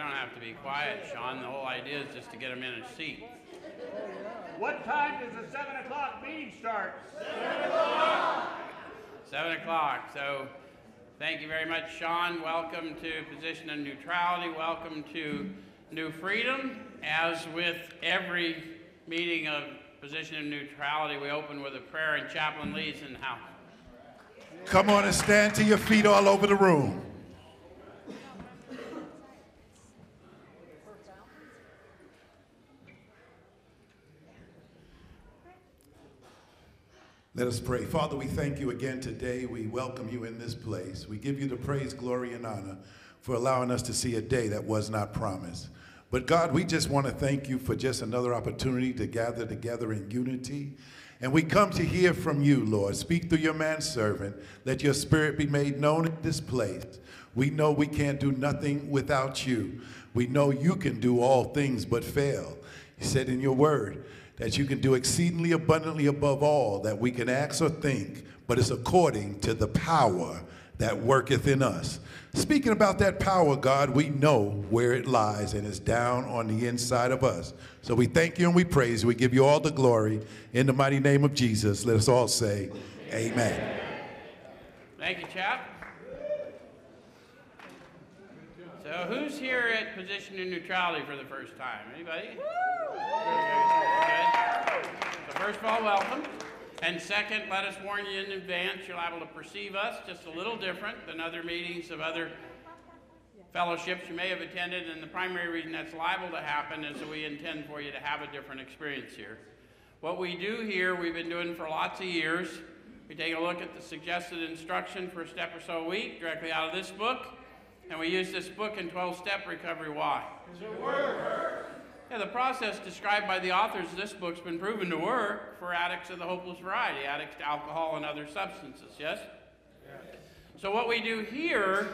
don't have to be quiet, Sean. The whole idea is just to get them in a seat. What time does the 7 o'clock meeting start? 7 o'clock. So thank you very much, Sean. Welcome to Position of Neutrality. Welcome to New Freedom. As with every meeting of Position of Neutrality, we open with a prayer, and Chaplain leads in the house. Come on and stand to your feet all over the room. Let us pray. Father, we thank you again today. We welcome you in this place. We give you the praise, glory, and honor for allowing us to see a day that was not promised. But God, we just want to thank you for just another opportunity to gather together in unity. And we come to hear from you, Lord. Speak through your manservant. Let your spirit be made known in this place. We know we can't do nothing without you. We know you can do all things but fail. You said in your word that you can do exceedingly abundantly above all that we can ask or think, but it's according to the power that worketh in us. Speaking about that power, God, we know where it lies and it's down on the inside of us. So we thank you and we praise you. We give you all the glory. In the mighty name of Jesus, let us all say, Amen. Thank you, chap. So who's here at Position of Neutrality for the first time? Anybody? Good. So first of all, welcome. And second, let us warn you in advance, you're liable to perceive us just a little different than other meetings of other fellowships you may have attended, and the primary reason that's liable to happen is that we intend for you to have a different experience here. What we do here, we've been doing for lots of years. We take a look at the suggested instruction for a step or so a week directly out of this book, and we use this book in 12 step recovery. Why? Does it work? Yeah, the process described by the authors of this book's been proven to work for addicts of the hopeless variety, addicts to alcohol and other substances, yes? yes? So what we do here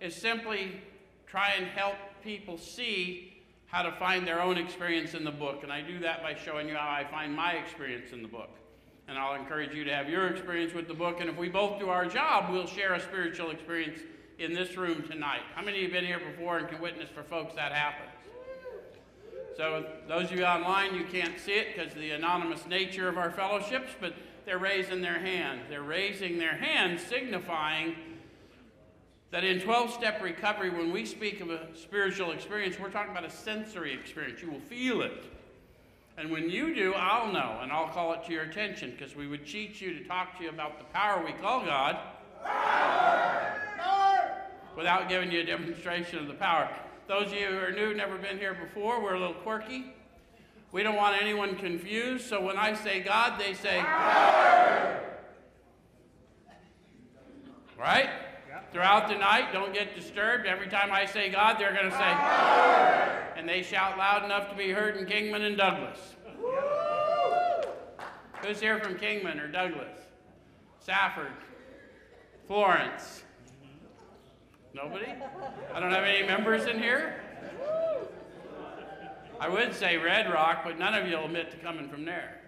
is simply try and help people see how to find their own experience in the book. And I do that by showing you how I find my experience in the book. And I'll encourage you to have your experience with the book. And if we both do our job, we'll share a spiritual experience in this room tonight. How many of you have been here before and can witness for folks that happens? So those of you online, you can't see it because of the anonymous nature of our fellowships, but they're raising their hand. They're raising their hand, signifying that in 12-step recovery, when we speak of a spiritual experience, we're talking about a sensory experience. You will feel it. And when you do, I'll know, and I'll call it to your attention, because we would cheat you to talk to you about the power we call God without giving you a demonstration of the power. Those of you who are new, never been here before, we're a little quirky. We don't want anyone confused, so when I say God, they say, power! Right? Throughout the night, don't get disturbed. Every time I say God, they're going to say, power! and they shout loud enough to be heard in Kingman and Douglas. Who's here from Kingman or Douglas? Safford? Florence? Nobody? I don't have any members in here? I would say Red Rock, but none of you will admit to coming from there.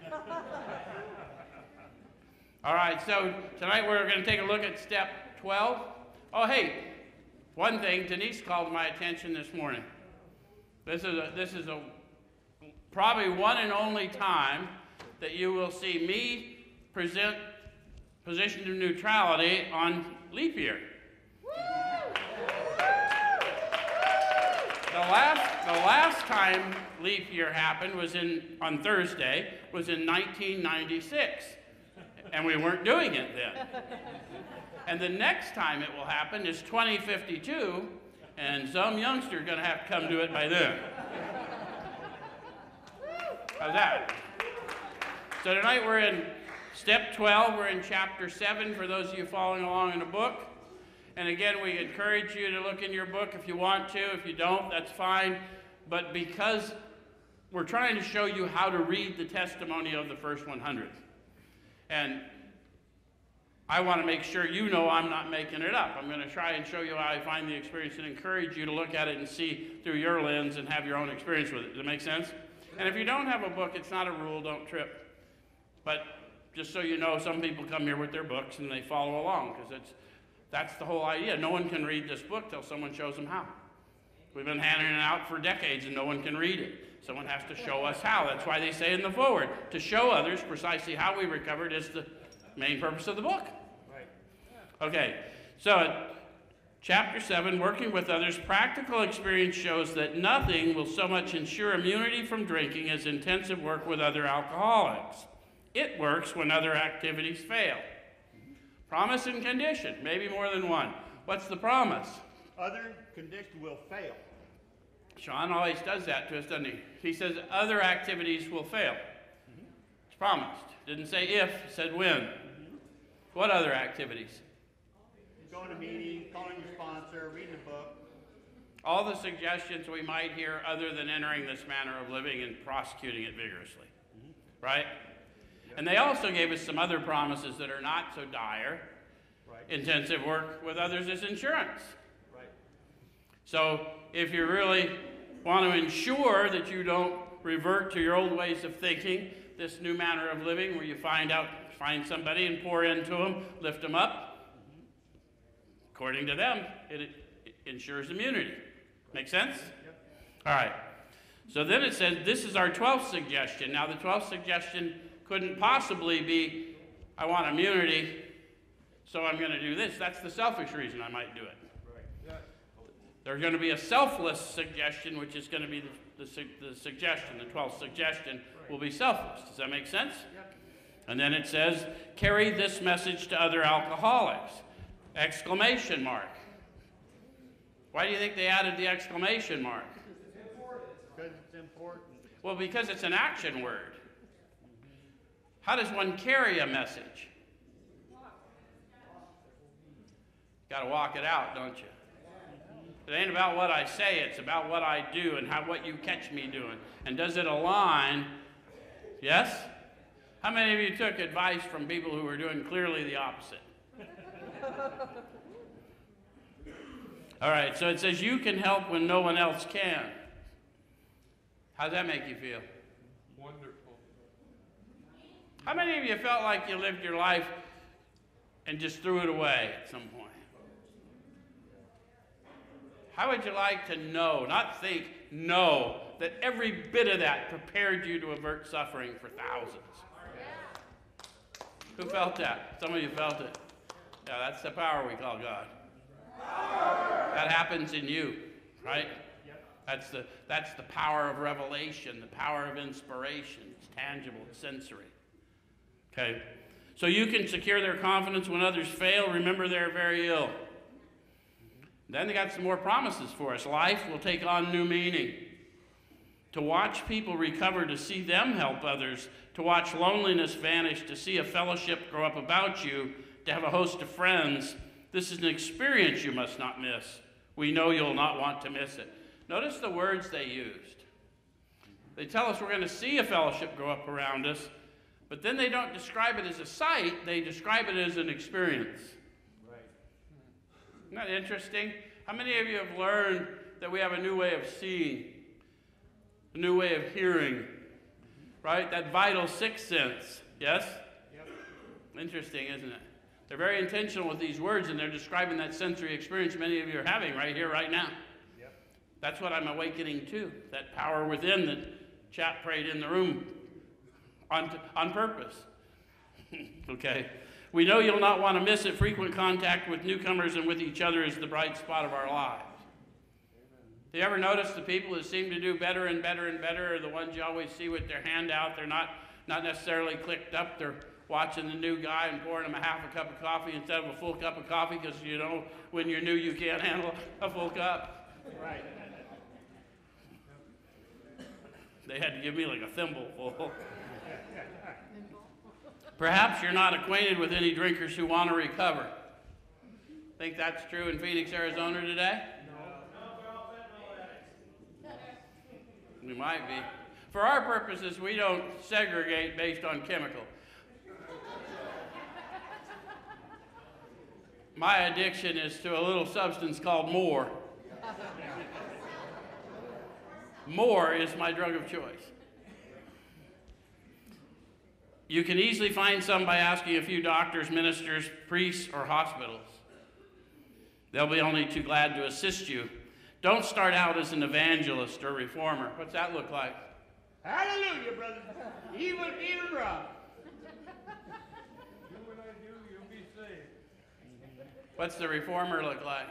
All right, so tonight we're going to take a look at step 12. Oh, hey, one thing, Denise called my attention this morning. This is a, this is a probably one and only time that you will see me present position of neutrality on leap year. The last, the last time leap year happened was in, on Thursday, was in 1996. And we weren't doing it then. And the next time it will happen is 2052, and some youngster is going to have to come do it by then. How's that? So tonight we're in step 12, we're in chapter 7 for those of you following along in the book. And again, we encourage you to look in your book if you want to. If you don't, that's fine. But because we're trying to show you how to read the testimony of the first 100. And I want to make sure you know I'm not making it up. I'm going to try and show you how I find the experience and encourage you to look at it and see through your lens and have your own experience with it. Does that make sense? And if you don't have a book, it's not a rule, don't trip. But just so you know, some people come here with their books and they follow along because it's that's the whole idea. No one can read this book till someone shows them how. We've been handing it out for decades and no one can read it. Someone has to show us how. That's why they say in the foreword to show others precisely how we recovered is the main purpose of the book. Right. Okay, so chapter 7 working with others, practical experience shows that nothing will so much ensure immunity from drinking as intensive work with other alcoholics. It works when other activities fail. Promise and condition, maybe more than one. What's the promise? Other conditions will fail. Sean always does that to us, doesn't he? He says other activities will fail. Mm-hmm. It's promised. Didn't say if, said when. Mm-hmm. What other activities? Going to meeting, calling your sponsor, reading a book. All the suggestions we might hear other than entering this manner of living and prosecuting it vigorously. Mm-hmm. Right? And they also gave us some other promises that are not so dire. Right. Intensive work with others is insurance. Right. So if you really want to ensure that you don't revert to your old ways of thinking, this new manner of living where you find out, find somebody and pour into them, lift them up, according to them, it, it ensures immunity. Make sense? Yep. All right. So then it says this is our 12th suggestion. Now, the 12th suggestion couldn't possibly be I want immunity, so I'm going to do this. That's the selfish reason I might do it. Right. There's going to be a selfless suggestion, which is going to be the, the, the suggestion. The 12th suggestion will be selfless. Does that make sense? And then it says, carry this message to other alcoholics. Exclamation mark. Why do you think they added the exclamation mark? Because it's important. Well, because it's an action word. How does one carry a message? You Got to walk it out, don't you? It ain't about what I say, it's about what I do and how what you catch me doing. And does it align? Yes? How many of you took advice from people who were doing clearly the opposite? All right, so it says you can help when no one else can. How does that make you feel? How many of you felt like you lived your life and just threw it away at some point? How would you like to know, not think, know, that every bit of that prepared you to avert suffering for thousands? Who felt that? Some of you felt it. Yeah, that's the power we call God. That happens in you, right? That's the, that's the power of revelation, the power of inspiration. It's tangible, it's sensory. Okay? So you can secure their confidence when others fail. Remember, they're very ill. Then they got some more promises for us. Life will take on new meaning. To watch people recover, to see them help others, to watch loneliness vanish, to see a fellowship grow up about you, to have a host of friends. This is an experience you must not miss. We know you'll not want to miss it. Notice the words they used. They tell us we're going to see a fellowship grow up around us, but then they don't describe it as a sight, they describe it as an experience. Right. Isn't that interesting? How many of you have learned that we have a new way of seeing, a new way of hearing, right? That vital sixth sense, yes? Yep. Interesting, isn't it? They're very intentional with these words, and they're describing that sensory experience many of you are having right here, right now. Yep. That's what I'm awakening to, that power within that chap prayed in the room on, on purpose. okay. We know you'll not want to miss it. Frequent contact with newcomers and with each other is the bright spot of our lives. Do you ever notice the people that seem to do better and better and better are the ones you always see with their hand out? They're not, not necessarily clicked up. They're watching the new guy and pouring him a half a cup of coffee instead of a full cup of coffee because you know when you're new you can't handle a full cup. Right. They had to give me like a thimbleful. Perhaps you're not acquainted with any drinkers who want to recover. Think that's true in Phoenix, Arizona today? No. We might be. For our purposes, we don't segregate based on chemical. My addiction is to a little substance called more. More is my drug of choice. You can easily find some by asking a few doctors, ministers, priests, or hospitals. They'll be only too glad to assist you. Don't start out as an evangelist or reformer. What's that look like? Hallelujah, brother. Evil, evil, wrong. Do what I do, you'll be saved. What's the reformer look like?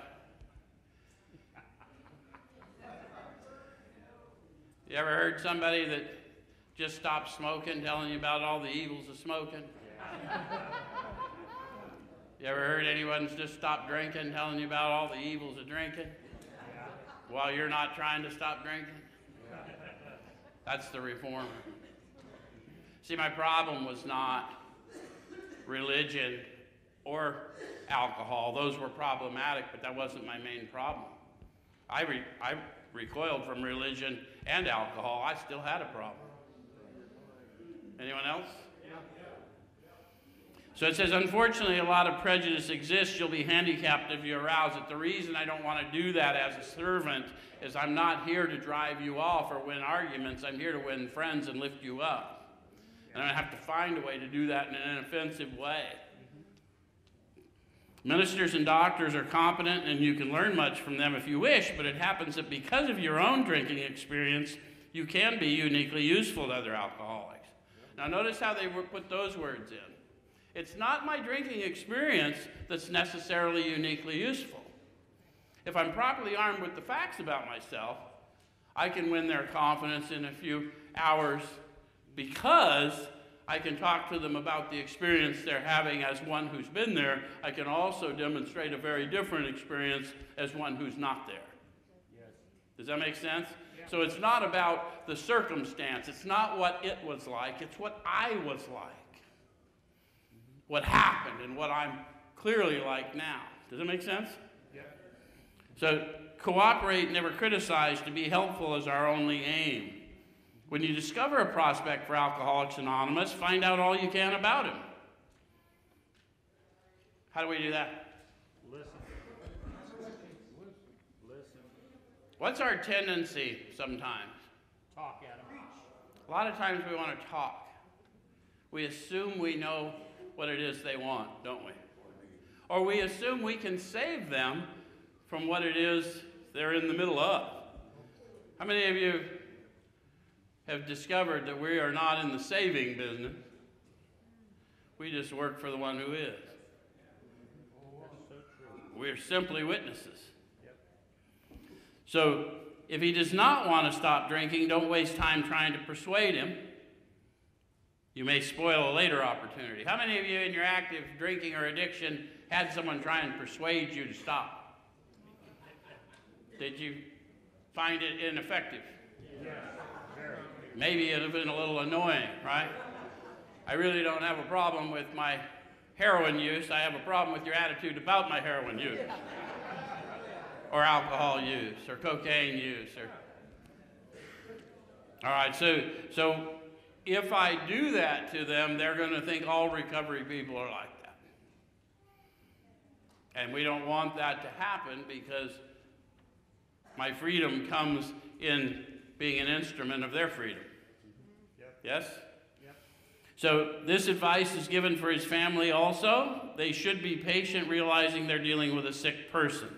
You ever heard somebody that just stopped smoking telling you about all the evils of smoking? You ever heard anyone just stop drinking telling you about all the evils of drinking? While you're not trying to stop drinking? That's the reformer. See, my problem was not religion or alcohol. Those were problematic, but that wasn't my main problem. I, re- I recoiled from religion and alcohol. I still had a problem. Anyone else? So it says, unfortunately, a lot of prejudice exists. You'll be handicapped if you arouse it. The reason I don't want to do that as a servant is I'm not here to drive you off or win arguments. I'm here to win friends and lift you up. And I have to find a way to do that in an inoffensive way. Ministers and doctors are competent, and you can learn much from them if you wish, but it happens that because of your own drinking experience, you can be uniquely useful to other alcoholics. Now, notice how they put those words in. It's not my drinking experience that's necessarily uniquely useful. If I'm properly armed with the facts about myself, I can win their confidence in a few hours because I can talk to them about the experience they're having as one who's been there. I can also demonstrate a very different experience as one who's not there. Yes. Does that make sense? So it's not about the circumstance, it's not what it was like, it's what I was like. What happened and what I'm clearly like now. Does that make sense? Yeah. So cooperate, never criticize, to be helpful is our only aim. When you discover a prospect for Alcoholics Anonymous, find out all you can about him. How do we do that? Listen. Listen. What's our tendency sometimes? Talk at him. A lot of times we want to talk. We assume we know what it is they want, don't we? Or we assume we can save them from what it is they're in the middle of. How many of you have discovered that we are not in the saving business? We just work for the one who is. We're simply witnesses. So, if he does not want to stop drinking, don't waste time trying to persuade him. You may spoil a later opportunity. How many of you in your active drinking or addiction had someone try and persuade you to stop? Did you find it ineffective? Maybe it would have been a little annoying, right? I really don't have a problem with my heroin use. I have a problem with your attitude about my heroin use, or alcohol use, or cocaine use, or. All right, so so if I do that to them, they're going to think all recovery people are like that. And we don't want that to happen because my freedom comes in being an instrument of their freedom. Yep. Yes? Yep. So, this advice is given for his family also. They should be patient, realizing they're dealing with a sick person.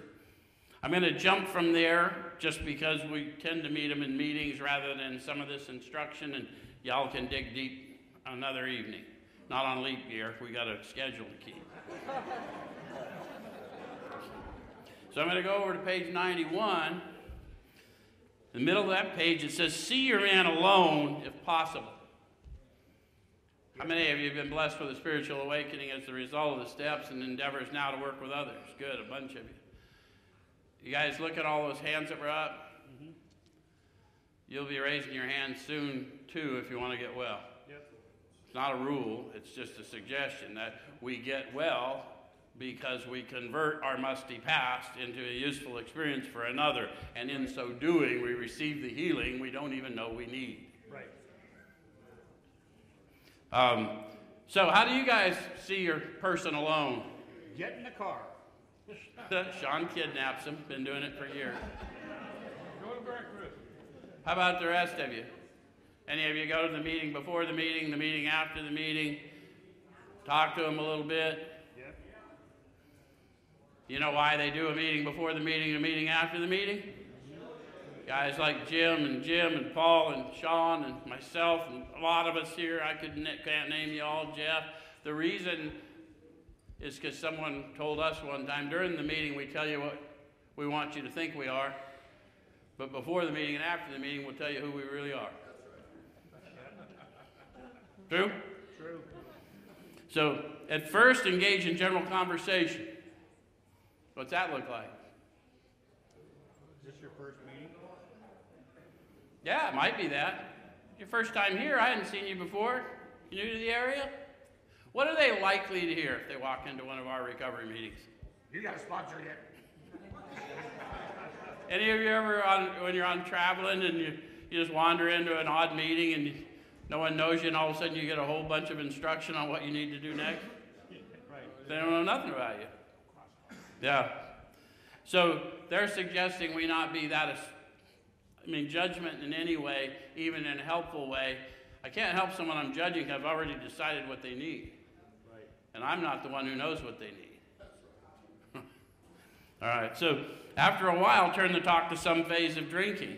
I'm going to jump from there just because we tend to meet them in meetings rather than some of this instruction, and y'all can dig deep another evening. Not on leap year, we got a schedule to keep. so I'm going to go over to page 91. In the middle of that page, it says, See your man alone if possible. How many of you have been blessed with a spiritual awakening as a result of the steps and endeavors now to work with others? Good, a bunch of you. You guys look at all those hands that were up? You'll be raising your hand soon, too, if you want to get well. Yep. It's not a rule, it's just a suggestion that we get well because we convert our musty past into a useful experience for another. And in so doing, we receive the healing we don't even know we need. Right. Um, so, how do you guys see your person alone? Get in the car. Sean kidnaps him, been doing it for years. Go to breakfast. How about the rest of you? Any of you go to the meeting before the meeting, the meeting after the meeting? Talk to them a little bit? Yep. You know why they do a meeting before the meeting and a meeting after the meeting? Guys like Jim and Jim and Paul and Sean and myself and a lot of us here, I could, can't name you all, Jeff. The reason is because someone told us one time during the meeting, we tell you what we want you to think we are, but before the meeting and after the meeting, we'll tell you who we really are. True? True. So, at first, engage in general conversation. What's that look like? Is this your first meeting? Yeah, it might be that. Your first time here, I hadn't seen you before. You new to the area? What are they likely to hear if they walk into one of our recovery meetings? You got a sponsor yet? Any of you ever on when you're on traveling and you, you just wander into an odd meeting and you, no one knows you and all of a sudden you get a whole bunch of instruction on what you need to do next? Right. They don't know nothing about you. Yeah. So they're suggesting we not be that. I mean, judgment in any way, even in a helpful way. I can't help someone I'm judging. I've already decided what they need. And I'm not the one who knows what they need. All right. So after a while, turn the talk to some phase of drinking.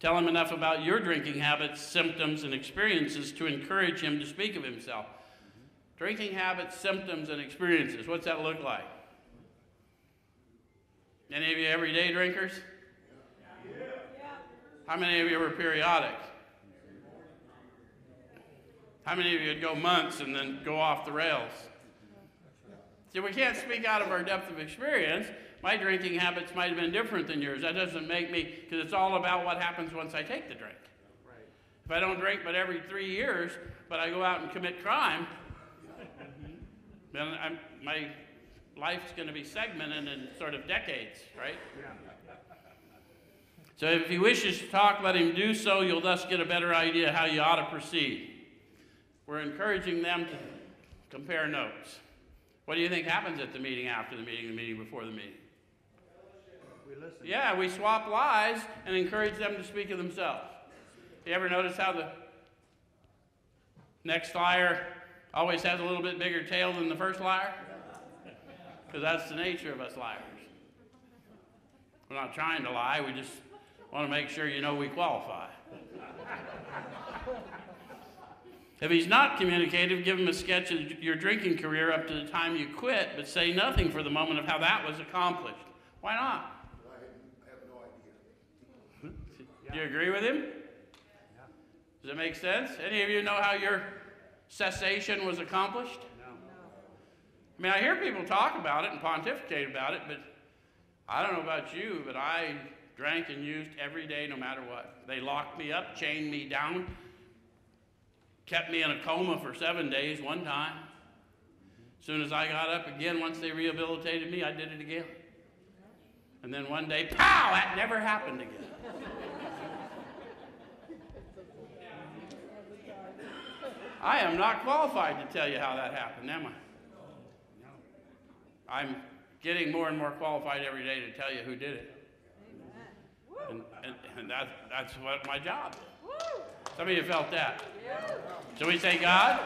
Tell him enough about your drinking habits, symptoms, and experiences to encourage him to speak of himself. Drinking habits, symptoms, and experiences. What's that look like? Any of you everyday drinkers? How many of you were periodic? How many of you would go months and then go off the rails? See, we can't speak out of our depth of experience. My drinking habits might have been different than yours. That doesn't make me, because it's all about what happens once I take the drink. Right. If I don't drink but every three years, but I go out and commit crime, then I'm, my life's going to be segmented in sort of decades, right? Yeah. So if he wishes to talk, let him do so. You'll thus get a better idea how you ought to proceed. We're encouraging them to compare notes. What do you think happens at the meeting after the meeting, the meeting before the meeting? We listen. Yeah, we swap lies and encourage them to speak of themselves. You ever notice how the next liar always has a little bit bigger tale than the first liar? Because that's the nature of us liars. We're not trying to lie, we just want to make sure you know we qualify. If he's not communicative, give him a sketch of your drinking career up to the time you quit, but say nothing for the moment of how that was accomplished. Why not? I have no idea. Do you agree with him? Does it make sense? Any of you know how your cessation was accomplished? No. I mean, I hear people talk about it and pontificate about it, but I don't know about you, but I drank and used every day no matter what. They locked me up, chained me down, kept me in a coma for seven days one time. As soon as I got up again, once they rehabilitated me, I did it again. And then one day, pow, that never happened again. I am not qualified to tell you how that happened, am I? I'm getting more and more qualified every day to tell you who did it. And, and, and that, that's what my job is. Some of you felt that. So we say, God?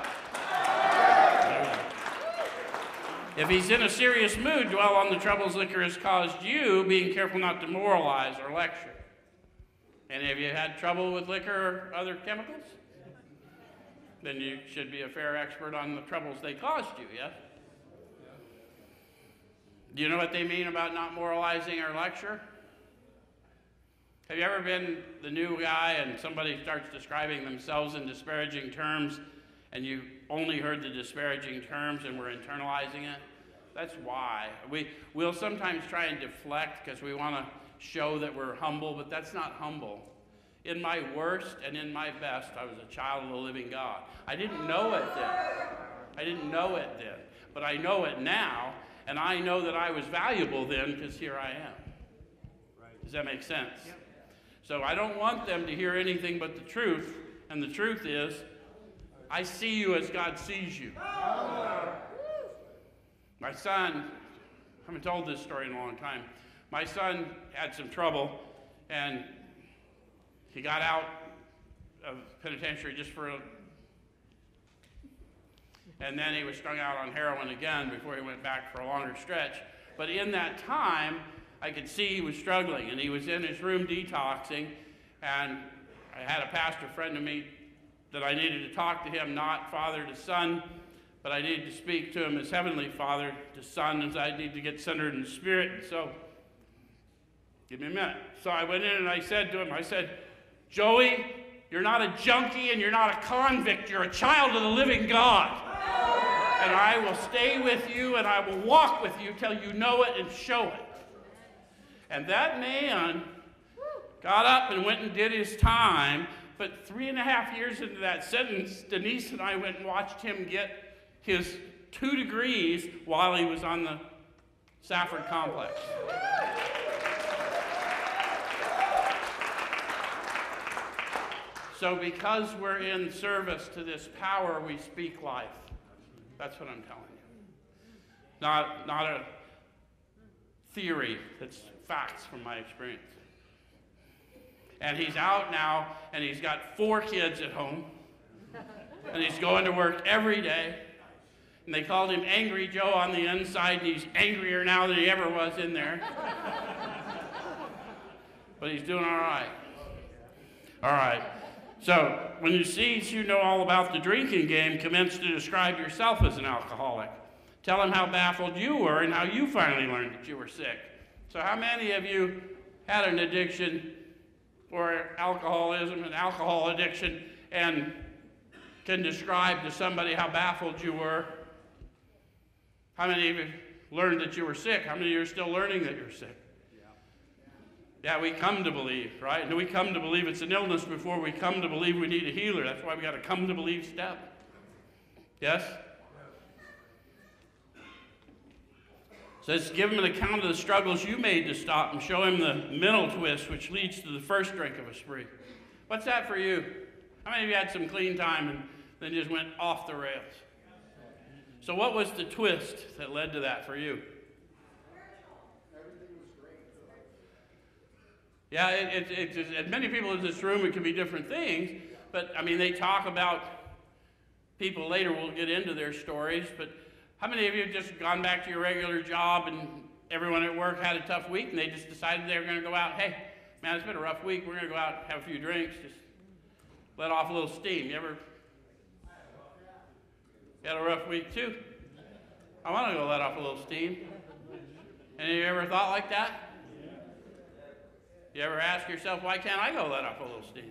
If he's in a serious mood, dwell on the troubles liquor has caused you, being careful not to moralize or lecture. Any of you had trouble with liquor or other chemicals? Then you should be a fair expert on the troubles they caused you, yes? Do you know what they mean about not moralizing or lecture? Have you ever been the new guy and somebody starts describing themselves in disparaging terms and you only heard the disparaging terms and were internalizing it? That's why. We, we'll sometimes try and deflect because we want to show that we're humble, but that's not humble. In my worst and in my best, I was a child of the living God. I didn't know it then. I didn't know it then. But I know it now, and I know that I was valuable then because here I am. Right. Does that make sense? So I don't want them to hear anything but the truth, and the truth is, I see you as God sees you. My son, I haven't told this story in a long time. My son had some trouble, and he got out of penitentiary just for a. And then he was strung out on heroin again before he went back for a longer stretch. But in that time, I could see he was struggling, and he was in his room detoxing. And I had a pastor friend of me that I needed to talk to him, not father to son, but I needed to speak to him as heavenly father to son, as I need to get centered in the spirit. And so, give me a minute. So I went in and I said to him, I said, Joey, you're not a junkie and you're not a convict. You're a child of the living God. And I will stay with you and I will walk with you till you know it and show it. And that man got up and went and did his time. But three and a half years into that sentence, Denise and I went and watched him get his two degrees while he was on the Safford complex. So, because we're in service to this power, we speak life. That's what I'm telling you. Not, not a theory, it's facts from my experience. And he's out now, and he's got four kids at home, and he's going to work every day. And they called him Angry Joe on the inside, and he's angrier now than he ever was in there. but he's doing all right. All right. So, when you see you know all about the drinking game, commence to describe yourself as an alcoholic. Tell him how baffled you were and how you finally learned that you were sick. So, how many of you had an addiction or alcoholism, an alcohol addiction, and can describe to somebody how baffled you were? How many of you learned that you were sick? How many of you are still learning that you're sick? Yeah, we come to believe, right? And we come to believe it's an illness before we come to believe we need a healer. That's why we got to come to believe step. Yes? Says, give him an account of the struggles you made to stop and show him the mental twist which leads to the first drink of a spree. What's that for you? How many of you had some clean time and then just went off the rails? So, what was the twist that led to that for you? Yeah, it, it, it, many people in this room, it can be different things, but I mean, they talk about people later, we'll get into their stories, but how many of you have just gone back to your regular job and everyone at work had a tough week and they just decided they were going to go out, hey, man, it's been a rough week, we're going to go out have a few drinks, just let off a little steam. You ever had a rough week too? I want to go let off a little steam. Any of you ever thought like that? You ever ask yourself, why can't I go let off a little steam?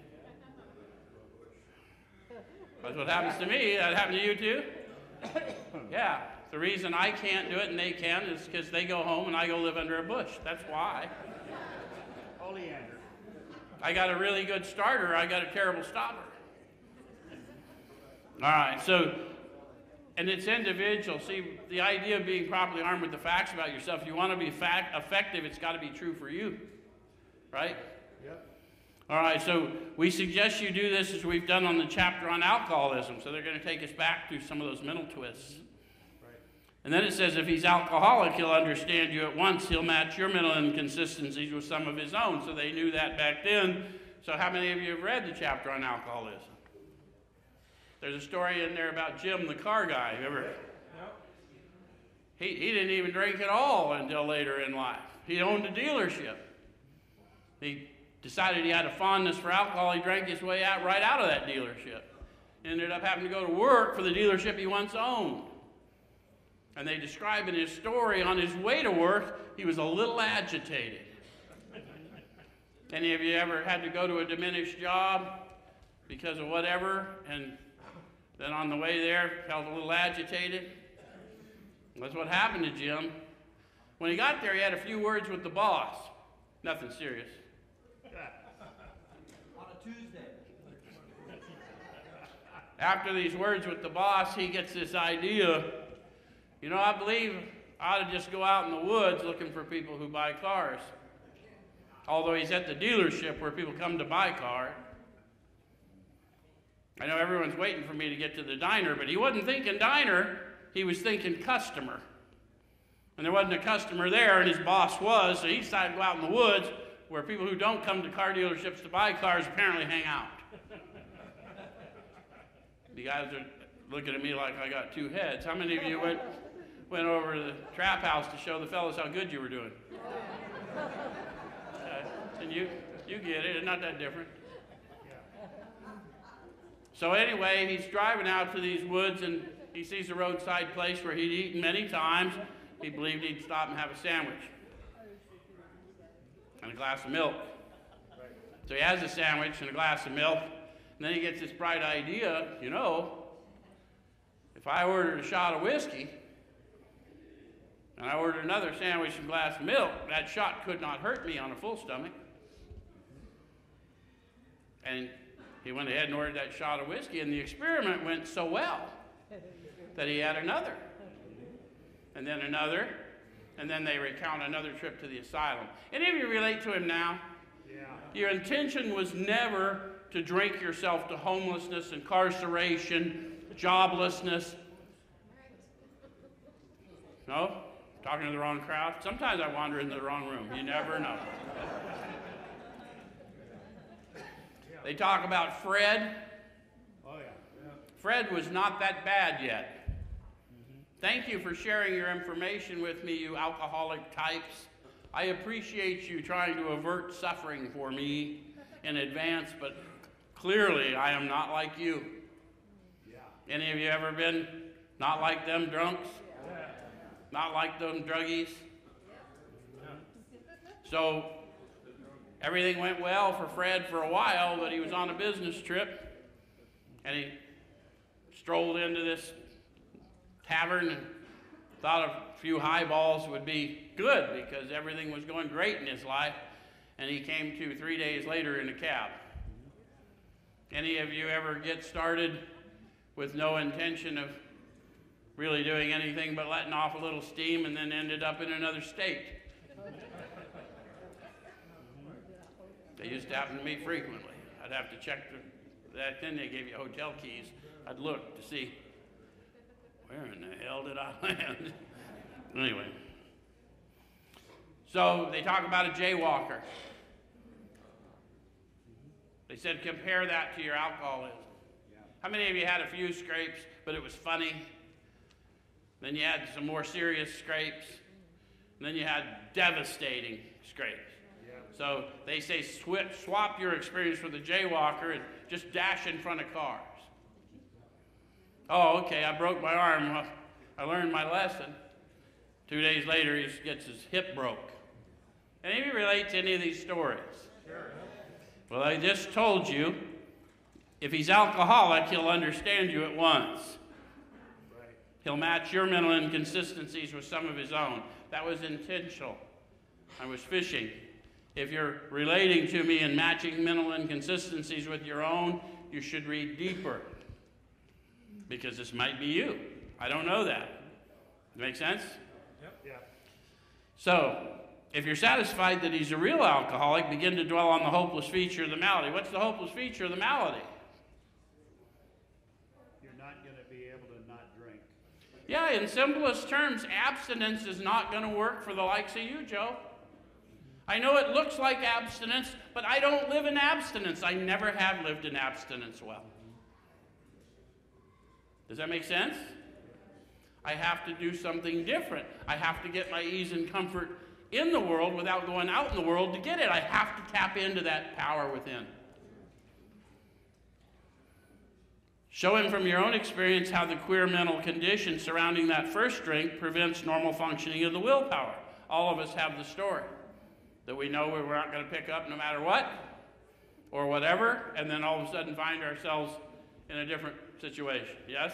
That's what happens to me. That happened to you too? yeah. The reason I can't do it and they can is because they go home and I go live under a bush. That's why. Oh, Oleander. I got a really good starter, I got a terrible stopper. All right, so, and it's individual. See, the idea of being properly armed with the facts about yourself, if you want to be fact, effective, it's got to be true for you right? Yep. All right, so we suggest you do this as we've done on the chapter on alcoholism. So they're going to take us back through some of those mental twists. And then it says if he's alcoholic, he'll understand you at once. He'll match your mental inconsistencies with some of his own. So they knew that back then. So how many of you have read the chapter on alcoholism? There's a story in there about Jim, the car guy. Remember? He, he didn't even drink at all until later in life. He owned a dealership. He decided he had a fondness for alcohol. He drank his way out right out of that dealership. Ended up having to go to work for the dealership he once owned. And they describe in his story on his way to work, he was a little agitated. Any of you ever had to go to a diminished job because of whatever, and then on the way there felt a little agitated? That's what happened to Jim. When he got there, he had a few words with the boss. Nothing serious. On a Tuesday. After these words with the boss, he gets this idea you know, I believe I ought to just go out in the woods looking for people who buy cars. Although he's at the dealership where people come to buy cars. I know everyone's waiting for me to get to the diner, but he wasn't thinking diner, he was thinking customer. And there wasn't a customer there, and his boss was, so he decided to go out in the woods where people who don't come to car dealerships to buy cars apparently hang out. the guys are looking at me like I got two heads. How many of you went, went over to the trap house to show the fellas how good you were doing? Okay? Uh, and you, you get it, it's not that different. So anyway, he's driving out to these woods and he sees a roadside place where he'd eaten many times. He believed he'd stop and have a sandwich and a glass of milk. So he has a sandwich and a glass of milk, and then he gets this bright idea, you know, if I ordered a shot of whiskey and I ordered another sandwich and glass of milk, that shot could not hurt me on a full stomach. And he went ahead and ordered that shot of whiskey, and the experiment went so well that he had another, and then another, and then they recount another trip to the asylum. Any of you relate to him now? Yeah. Your intention was never to drink yourself to homelessness, incarceration, joblessness. No? Talking to the wrong crowd? Sometimes I wander into the wrong room. You never know. They talk about Fred. Oh, yeah. Fred was not that bad yet. Thank you for sharing your information with me, you alcoholic types. I appreciate you trying to avert suffering for me in advance, but clearly I am not like you. Yeah. Any of you ever been not like them drunks? Not like them druggies? So everything went well for Fred for a while, but he was on a business trip and he strolled into this tavern and thought a few highballs would be good because everything was going great in his life. And he came to three days later in a cab. Any of you ever get started with no intention of really doing anything but letting off a little steam and then ended up in another state? They used to happen to me frequently. I'd have to check the, that. Then they gave you hotel keys. I'd look to see where in the hell did I land? anyway, so they talk about a jaywalker. They said compare that to your alcoholism. How many of you had a few scrapes, but it was funny? Then you had some more serious scrapes. And then you had devastating scrapes. So they say swap your experience with a jaywalker and just dash in front of cars. Oh, okay, I broke my arm. Well, I learned my lesson. Two days later, he gets his hip broke. Any of relate to any of these stories? Sure. Well, I just told you, if he's alcoholic, he'll understand you at once. He'll match your mental inconsistencies with some of his own. That was intentional. I was fishing. If you're relating to me and matching mental inconsistencies with your own, you should read deeper. Because this might be you. I don't know that. Make sense? Yep. Yeah. So, if you're satisfied that he's a real alcoholic, begin to dwell on the hopeless feature of the malady. What's the hopeless feature of the malady? You're not going to be able to not drink. Yeah, in simplest terms, abstinence is not going to work for the likes of you, Joe. I know it looks like abstinence, but I don't live in abstinence. I never have lived in abstinence well. Does that make sense? I have to do something different. I have to get my ease and comfort in the world without going out in the world to get it. I have to tap into that power within. Show him from your own experience how the queer mental condition surrounding that first drink prevents normal functioning of the willpower. All of us have the story that we know we're not going to pick up no matter what or whatever, and then all of a sudden find ourselves in a different situation. Yes?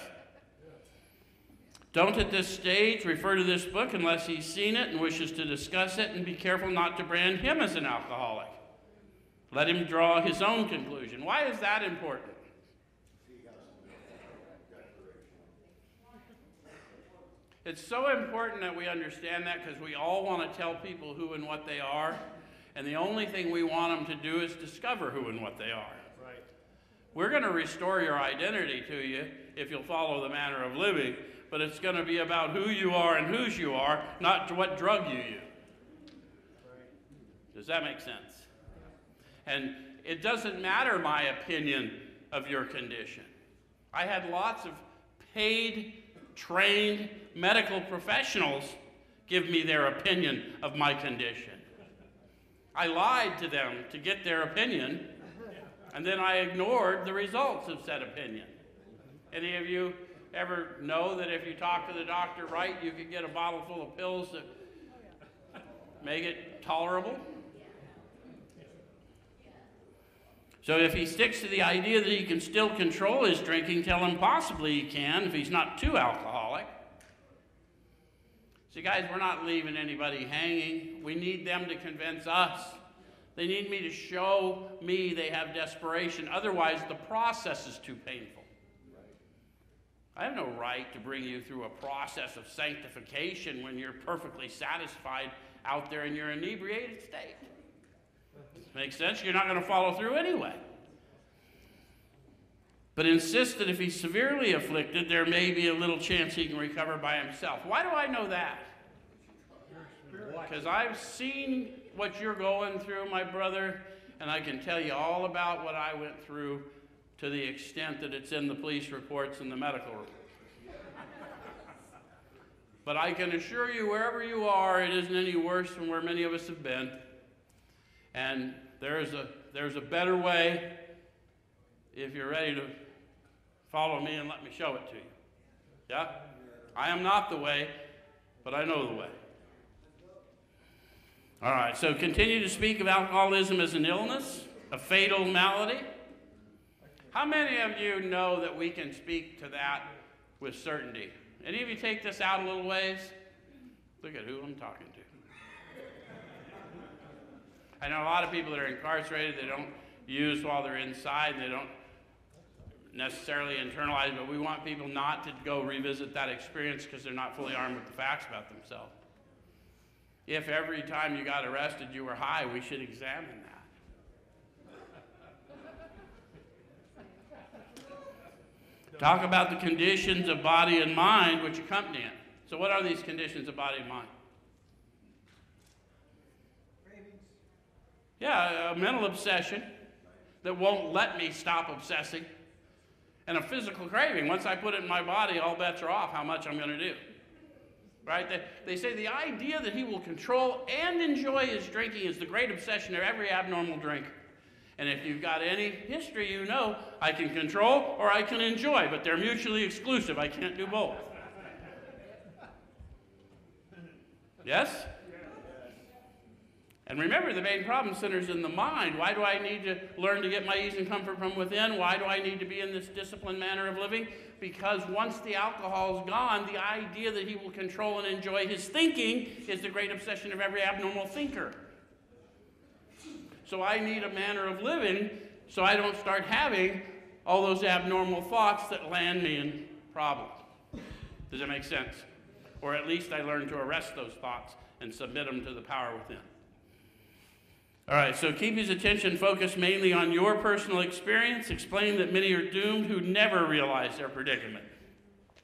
Don't at this stage refer to this book unless he's seen it and wishes to discuss it, and be careful not to brand him as an alcoholic. Let him draw his own conclusion. Why is that important? It's so important that we understand that because we all want to tell people who and what they are, and the only thing we want them to do is discover who and what they are. Right. We're going to restore your identity to you if you'll follow the manner of living, but it's going to be about who you are and whose you are, not what drug you use. Does that make sense? And it doesn't matter my opinion of your condition. I had lots of paid, trained medical professionals give me their opinion of my condition. I lied to them to get their opinion, and then I ignored the results of said opinion. Any of you ever know that if you talk to the doctor right, you could get a bottle full of pills that make it tolerable? So if he sticks to the idea that he can still control his drinking, tell him possibly he can if he's not too alcoholic. See, guys, we're not leaving anybody hanging. We need them to convince us. They need me to show me they have desperation. Otherwise, the process is too painful. I have no right to bring you through a process of sanctification when you're perfectly satisfied out there in your inebriated state. Makes sense? You're not going to follow through anyway. But insist that if he's severely afflicted, there may be a little chance he can recover by himself. Why do I know that? Because I've seen what you're going through, my brother, and I can tell you all about what I went through to the extent that it's in the police reports and the medical reports. but I can assure you, wherever you are, it isn't any worse than where many of us have been. And there's a, there's a better way if you're ready to follow me and let me show it to you. Yeah? I am not the way, but I know the way. All right, so continue to speak of alcoholism as an illness, a fatal malady. How many of you know that we can speak to that with certainty? Any of you take this out a little ways? Look at who I'm talking to. I know a lot of people that are incarcerated, they don't use while they're inside, they don't necessarily internalize, but we want people not to go revisit that experience because they're not fully armed with the facts about themselves. If every time you got arrested you were high, we should examine that. Talk about the conditions of body and mind which accompany it. So, what are these conditions of body and mind? Yeah, a mental obsession that won't let me stop obsessing, and a physical craving. Once I put it in my body, all bets are off how much I'm going to do. Right? They, they say the idea that he will control and enjoy his drinking is the great obsession of every abnormal drinker. And if you've got any history, you know I can control or I can enjoy, but they're mutually exclusive. I can't do both. Yes? And remember, the main problem centers in the mind. Why do I need to learn to get my ease and comfort from within? Why do I need to be in this disciplined manner of living? Because once the alcohol is gone, the idea that he will control and enjoy his thinking is the great obsession of every abnormal thinker. So I need a manner of living so I don't start having all those abnormal thoughts that land me in problems. Does that make sense? Or at least I learn to arrest those thoughts and submit them to the power within. All right, so keep his attention focused mainly on your personal experience. Explain that many are doomed who never realize their predicament.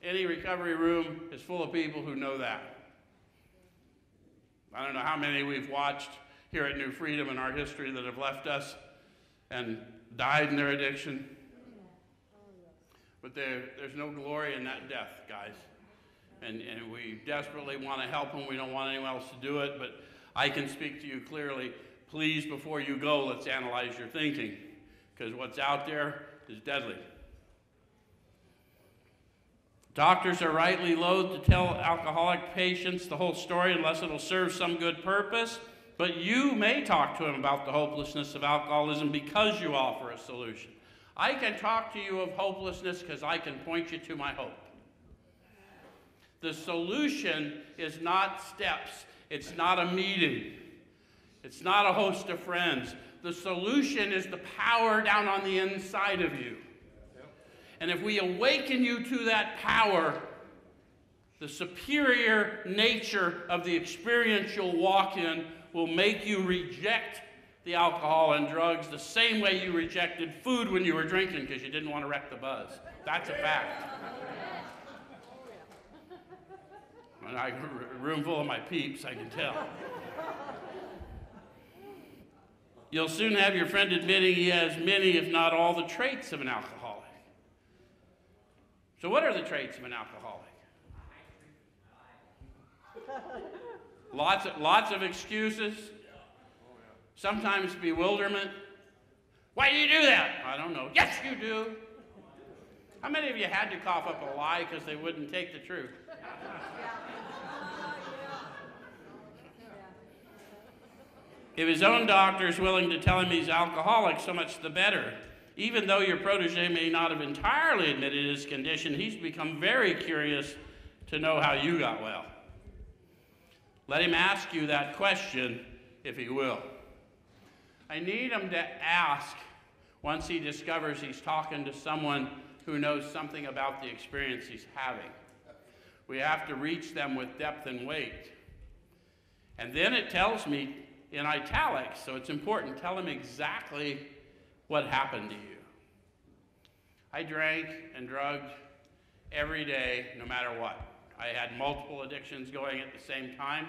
Any recovery room is full of people who know that. I don't know how many we've watched here at New Freedom in our history that have left us and died in their addiction. But there, there's no glory in that death, guys. And, and we desperately want to help them. We don't want anyone else to do it, but I can speak to you clearly please, before you go, let's analyze your thinking, because what's out there is deadly. Doctors are rightly loath to tell alcoholic patients the whole story unless it'll serve some good purpose, but you may talk to them about the hopelessness of alcoholism because you offer a solution. I can talk to you of hopelessness because I can point you to my hope. The solution is not steps, it's not a meeting. It's not a host of friends. The solution is the power down on the inside of you. And if we awaken you to that power, the superior nature of the experience you'll walk in will make you reject the alcohol and drugs the same way you rejected food when you were drinking because you didn't want to wreck the buzz. That's a fact. And I, room full of my peeps, I can tell. You'll soon have your friend admitting he has many, if not all, the traits of an alcoholic. So, what are the traits of an alcoholic? lots, of, lots of excuses, sometimes bewilderment. Why do you do that? I don't know. Yes, you do. How many of you had to cough up a lie because they wouldn't take the truth? If his own doctor is willing to tell him he's alcoholic, so much the better. Even though your protege may not have entirely admitted his condition, he's become very curious to know how you got well. Let him ask you that question if he will. I need him to ask once he discovers he's talking to someone who knows something about the experience he's having. We have to reach them with depth and weight. And then it tells me in italics, so it's important. Tell him exactly what happened to you. I drank and drugged every day, no matter what. I had multiple addictions going at the same time.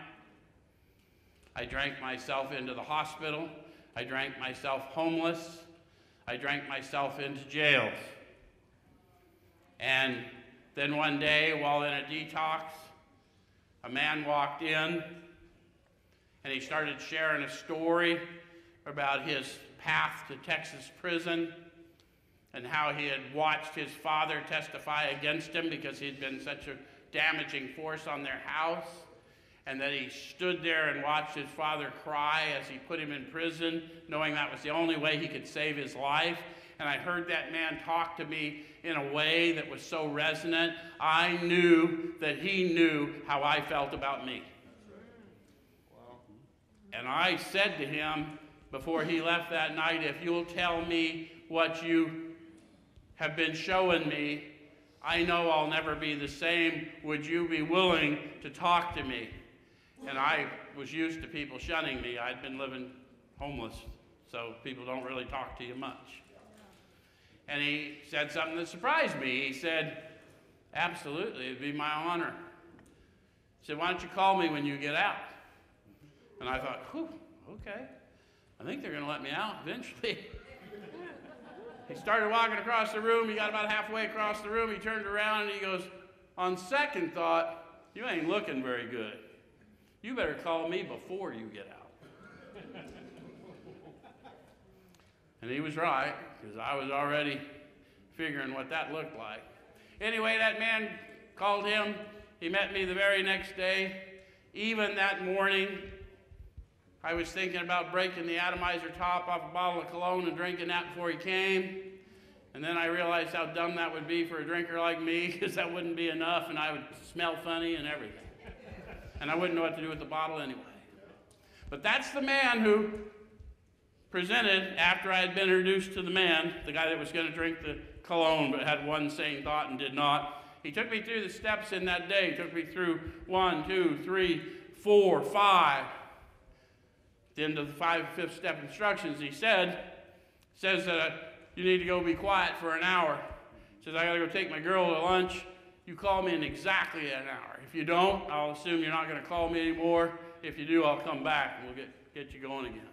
I drank myself into the hospital. I drank myself homeless. I drank myself into jails. And then one day, while in a detox, a man walked in and he started sharing a story about his path to Texas prison and how he had watched his father testify against him because he had been such a damaging force on their house, and that he stood there and watched his father cry as he put him in prison, knowing that was the only way he could save his life. And I heard that man talk to me in a way that was so resonant, I knew that he knew how I felt about me. And I said to him before he left that night, if you'll tell me what you have been showing me, I know I'll never be the same. Would you be willing to talk to me? And I was used to people shunning me. I'd been living homeless, so people don't really talk to you much. And he said something that surprised me. He said, Absolutely, it'd be my honor. He said, Why don't you call me when you get out? I thought, Whew, okay. I think they're going to let me out eventually. he started walking across the room. He got about halfway across the room. He turned around and he goes, On second thought, you ain't looking very good. You better call me before you get out. and he was right, because I was already figuring what that looked like. Anyway, that man called him. He met me the very next day. Even that morning, I was thinking about breaking the atomizer top off a bottle of cologne and drinking that before he came. And then I realized how dumb that would be for a drinker like me, because that wouldn't be enough, and I would smell funny and everything. And I wouldn't know what to do with the bottle anyway. But that's the man who presented, after I had been introduced to the man, the guy that was going to drink the cologne but had one sane thought and did not. He took me through the steps in that day. He took me through one, two, three, four, five. At the end of the five, fifth step instructions, he said, says that uh, you need to go be quiet for an hour. Says, I got to go take my girl to lunch. You call me in exactly an hour. If you don't, I'll assume you're not going to call me anymore. If you do, I'll come back and we'll get, get you going again.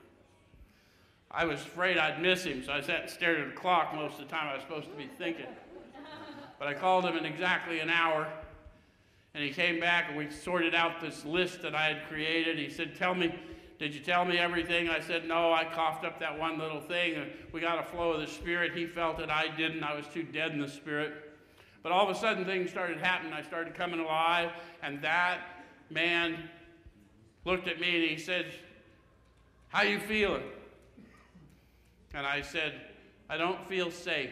I was afraid I'd miss him, so I sat and stared at the clock most of the time I was supposed to be thinking. But I called him in exactly an hour, and he came back and we sorted out this list that I had created. He said, Tell me, did you tell me everything? I said, No, I coughed up that one little thing. We got a flow of the Spirit. He felt it, I didn't. I was too dead in the Spirit. But all of a sudden, things started happening. I started coming alive, and that man looked at me and he said, How you feeling? And I said, I don't feel safe.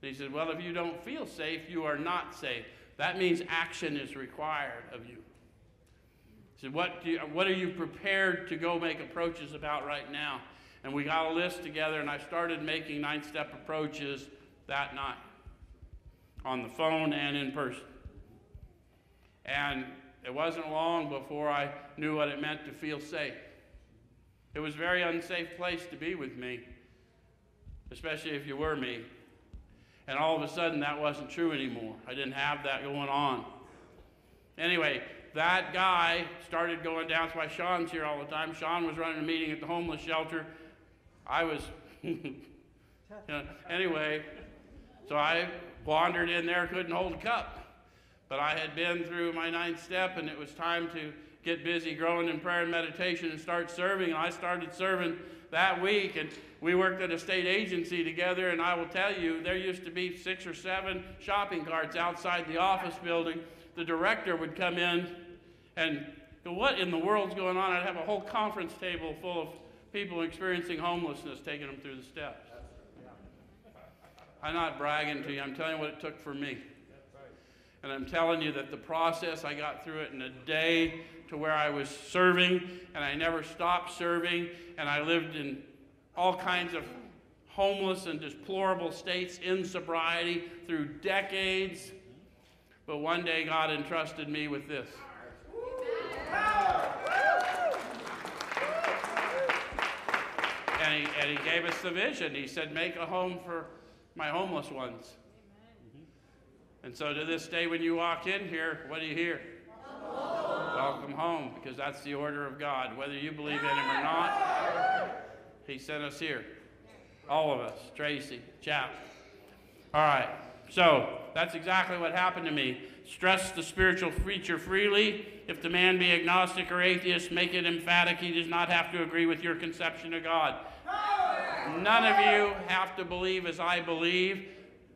And he said, Well, if you don't feel safe, you are not safe. That means action is required of you. He said, what, you, what are you prepared to go make approaches about right now? And we got a list together, and I started making nine step approaches that night on the phone and in person. And it wasn't long before I knew what it meant to feel safe. It was a very unsafe place to be with me, especially if you were me. And all of a sudden, that wasn't true anymore. I didn't have that going on. Anyway, that guy started going down. That's why Sean's here all the time. Sean was running a meeting at the homeless shelter. I was, anyway, so I wandered in there, couldn't hold a cup. But I had been through my ninth step, and it was time to get busy growing in prayer and meditation and start serving. And I started serving that week, and we worked at a state agency together. And I will tell you, there used to be six or seven shopping carts outside the office building. The director would come in and go, What in the world's going on? I'd have a whole conference table full of people experiencing homelessness, taking them through the steps. I'm not bragging to you, I'm telling you what it took for me. And I'm telling you that the process, I got through it in a day to where I was serving, and I never stopped serving, and I lived in all kinds of homeless and deplorable states in sobriety through decades. But one day God entrusted me with this. And he, and he gave us the vision. He said, Make a home for my homeless ones. And so to this day, when you walk in here, what do you hear? Welcome home, because that's the order of God. Whether you believe in Him or not, He sent us here. All of us, Tracy, Chap. All right, so that's exactly what happened to me. Stress the spiritual creature freely. If the man be agnostic or atheist, make it emphatic. He does not have to agree with your conception of God. None of you have to believe as I believe.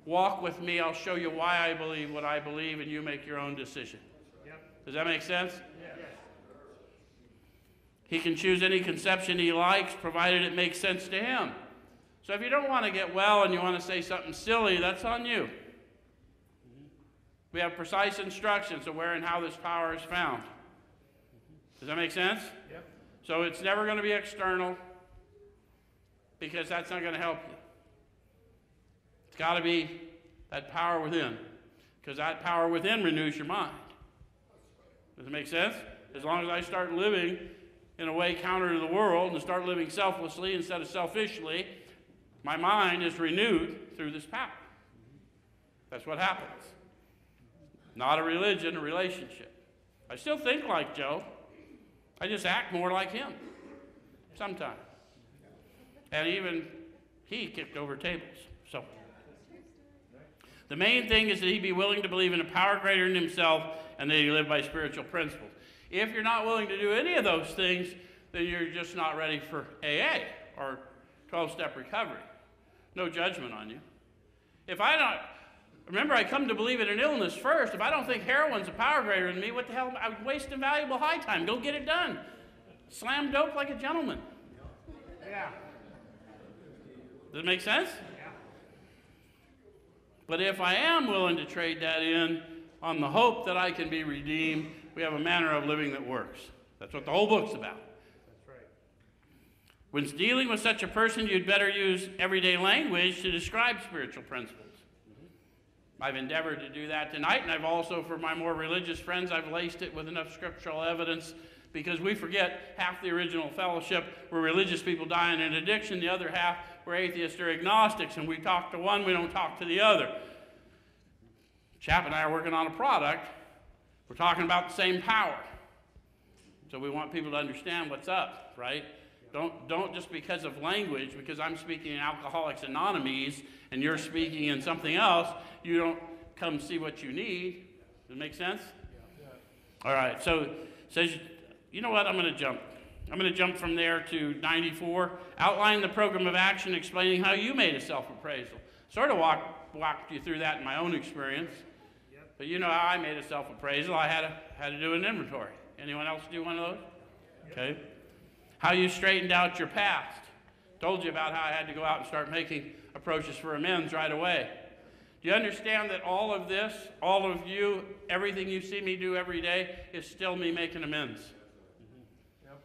Walk with me. I'll show you why I believe what I believe, and you make your own decision. Does that make sense? He can choose any conception he likes, provided it makes sense to him. So if you don't want to get well and you want to say something silly, that's on you. We have precise instructions of where and how this power is found. Does that make sense? Yep. So it's never going to be external because that's not going to help you. It's got to be that power within because that power within renews your mind. Does it make sense? As long as I start living in a way counter to the world and start living selflessly instead of selfishly, my mind is renewed through this power. That's what happens. Not a religion, a relationship. I still think like Joe. I just act more like him sometimes. And even he kicked over tables. So the main thing is that he be willing to believe in a power greater than himself and that he live by spiritual principles. If you're not willing to do any of those things, then you're just not ready for AA or 12 step recovery. No judgment on you. If I don't, remember, I come to believe in an illness first. If I don't think heroin's a power greater than me, what the hell? I'm wasting valuable high time. Go get it done. Slam dope like a gentleman. Yeah. Does it make sense? But if I am willing to trade that in on the hope that I can be redeemed, we have a manner of living that works. That's what the whole book's about. That's right. When dealing with such a person, you'd better use everyday language to describe spiritual principles. I've endeavored to do that tonight, and I've also, for my more religious friends, I've laced it with enough scriptural evidence because we forget half the original fellowship were religious people dying in addiction, the other half were atheists or agnostics, and we talk to one, we don't talk to the other. Chap and I are working on a product. We're talking about the same power. So we want people to understand what's up, right? Don't, don't just because of language, because I'm speaking in Alcoholics Anonymous and you're speaking in something else, you don't come see what you need. Does it make sense? All right, so says, you know what? I'm going to jump. I'm going to jump from there to 94. Outline the program of action explaining how you made a self appraisal. Sort of walk, walked you through that in my own experience. Yep. But you know how I made a self appraisal. I had to, had to do an inventory. Anyone else do one of those? Okay. How you straightened out your past. Told you about how I had to go out and start making approaches for amends right away. Do you understand that all of this, all of you, everything you see me do every day is still me making amends? Mm-hmm.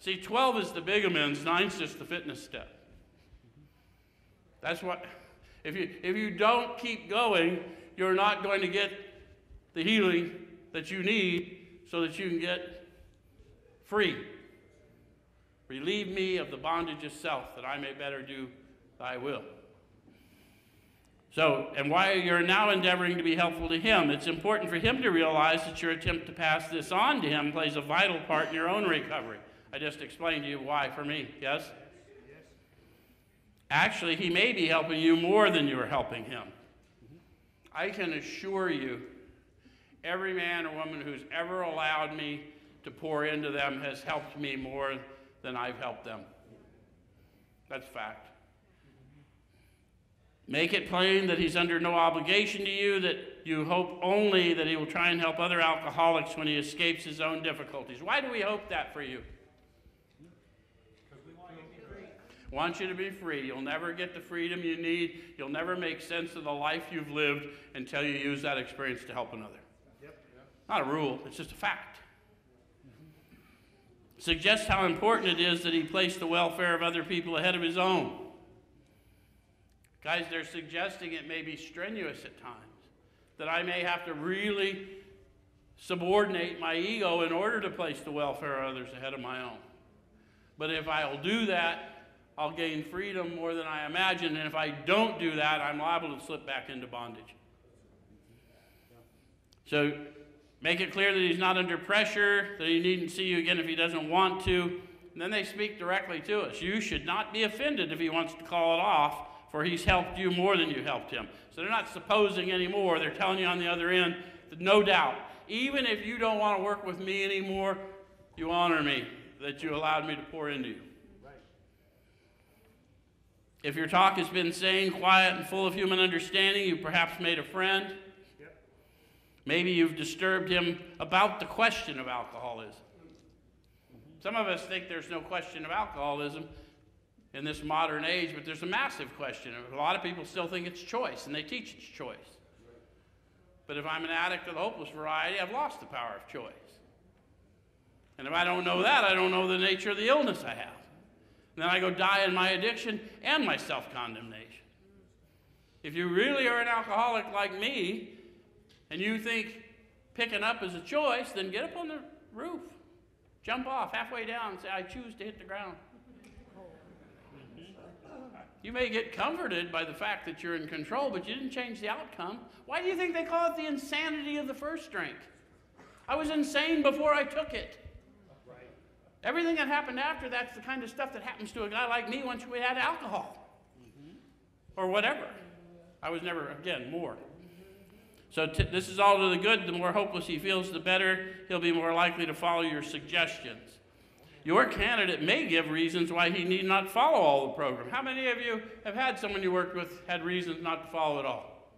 See, 12 is the big amends, nine's just the fitness step. That's what, if you, if you don't keep going, you're not going to get the healing that you need so that you can get free. Relieve me of the bondage of self, that I may better do thy will. So, and while you're now endeavoring to be helpful to him, it's important for him to realize that your attempt to pass this on to him plays a vital part in your own recovery. I just explained to you why for me, yes? Actually, he may be helping you more than you're helping him. I can assure you, every man or woman who's ever allowed me to pour into them has helped me more than I've helped them. That's fact. Make it plain that he's under no obligation to you, that you hope only that he will try and help other alcoholics when he escapes his own difficulties. Why do we hope that for you? Because we want you to be free. Want you to be free, You'll never get the freedom you need. You'll never make sense of the life you've lived until you use that experience to help another. Yep. Not a rule, it's just a fact. Suggests how important it is that he place the welfare of other people ahead of his own. Guys, they're suggesting it may be strenuous at times, that I may have to really subordinate my ego in order to place the welfare of others ahead of my own. But if I'll do that, I'll gain freedom more than I imagine. And if I don't do that, I'm liable to slip back into bondage. So make it clear that he's not under pressure, that he needn't see you again if he doesn't want to. And then they speak directly to us. You should not be offended if he wants to call it off, for he's helped you more than you helped him. So they're not supposing anymore. They're telling you on the other end that no doubt, even if you don't want to work with me anymore, you honor me that you allowed me to pour into you. If your talk has been sane, quiet, and full of human understanding, you perhaps made a friend. Maybe you've disturbed him about the question of alcoholism. Some of us think there's no question of alcoholism in this modern age, but there's a massive question. A lot of people still think it's choice, and they teach it's choice. But if I'm an addict of the hopeless variety, I've lost the power of choice. And if I don't know that, I don't know the nature of the illness I have. And then I go die in my addiction and my self condemnation. If you really are an alcoholic like me, and you think picking up is a choice, then get up on the roof, jump off halfway down, and say, I choose to hit the ground. You may get comforted by the fact that you're in control, but you didn't change the outcome. Why do you think they call it the insanity of the first drink? I was insane before I took it. Everything that happened after that's the kind of stuff that happens to a guy like me once we had alcohol or whatever. I was never, again, more. So this is all to the good. The more hopeless he feels, the better. He'll be more likely to follow your suggestions. Your candidate may give reasons why he need not follow all the program. How many of you have had someone you worked with had reasons not to follow it all?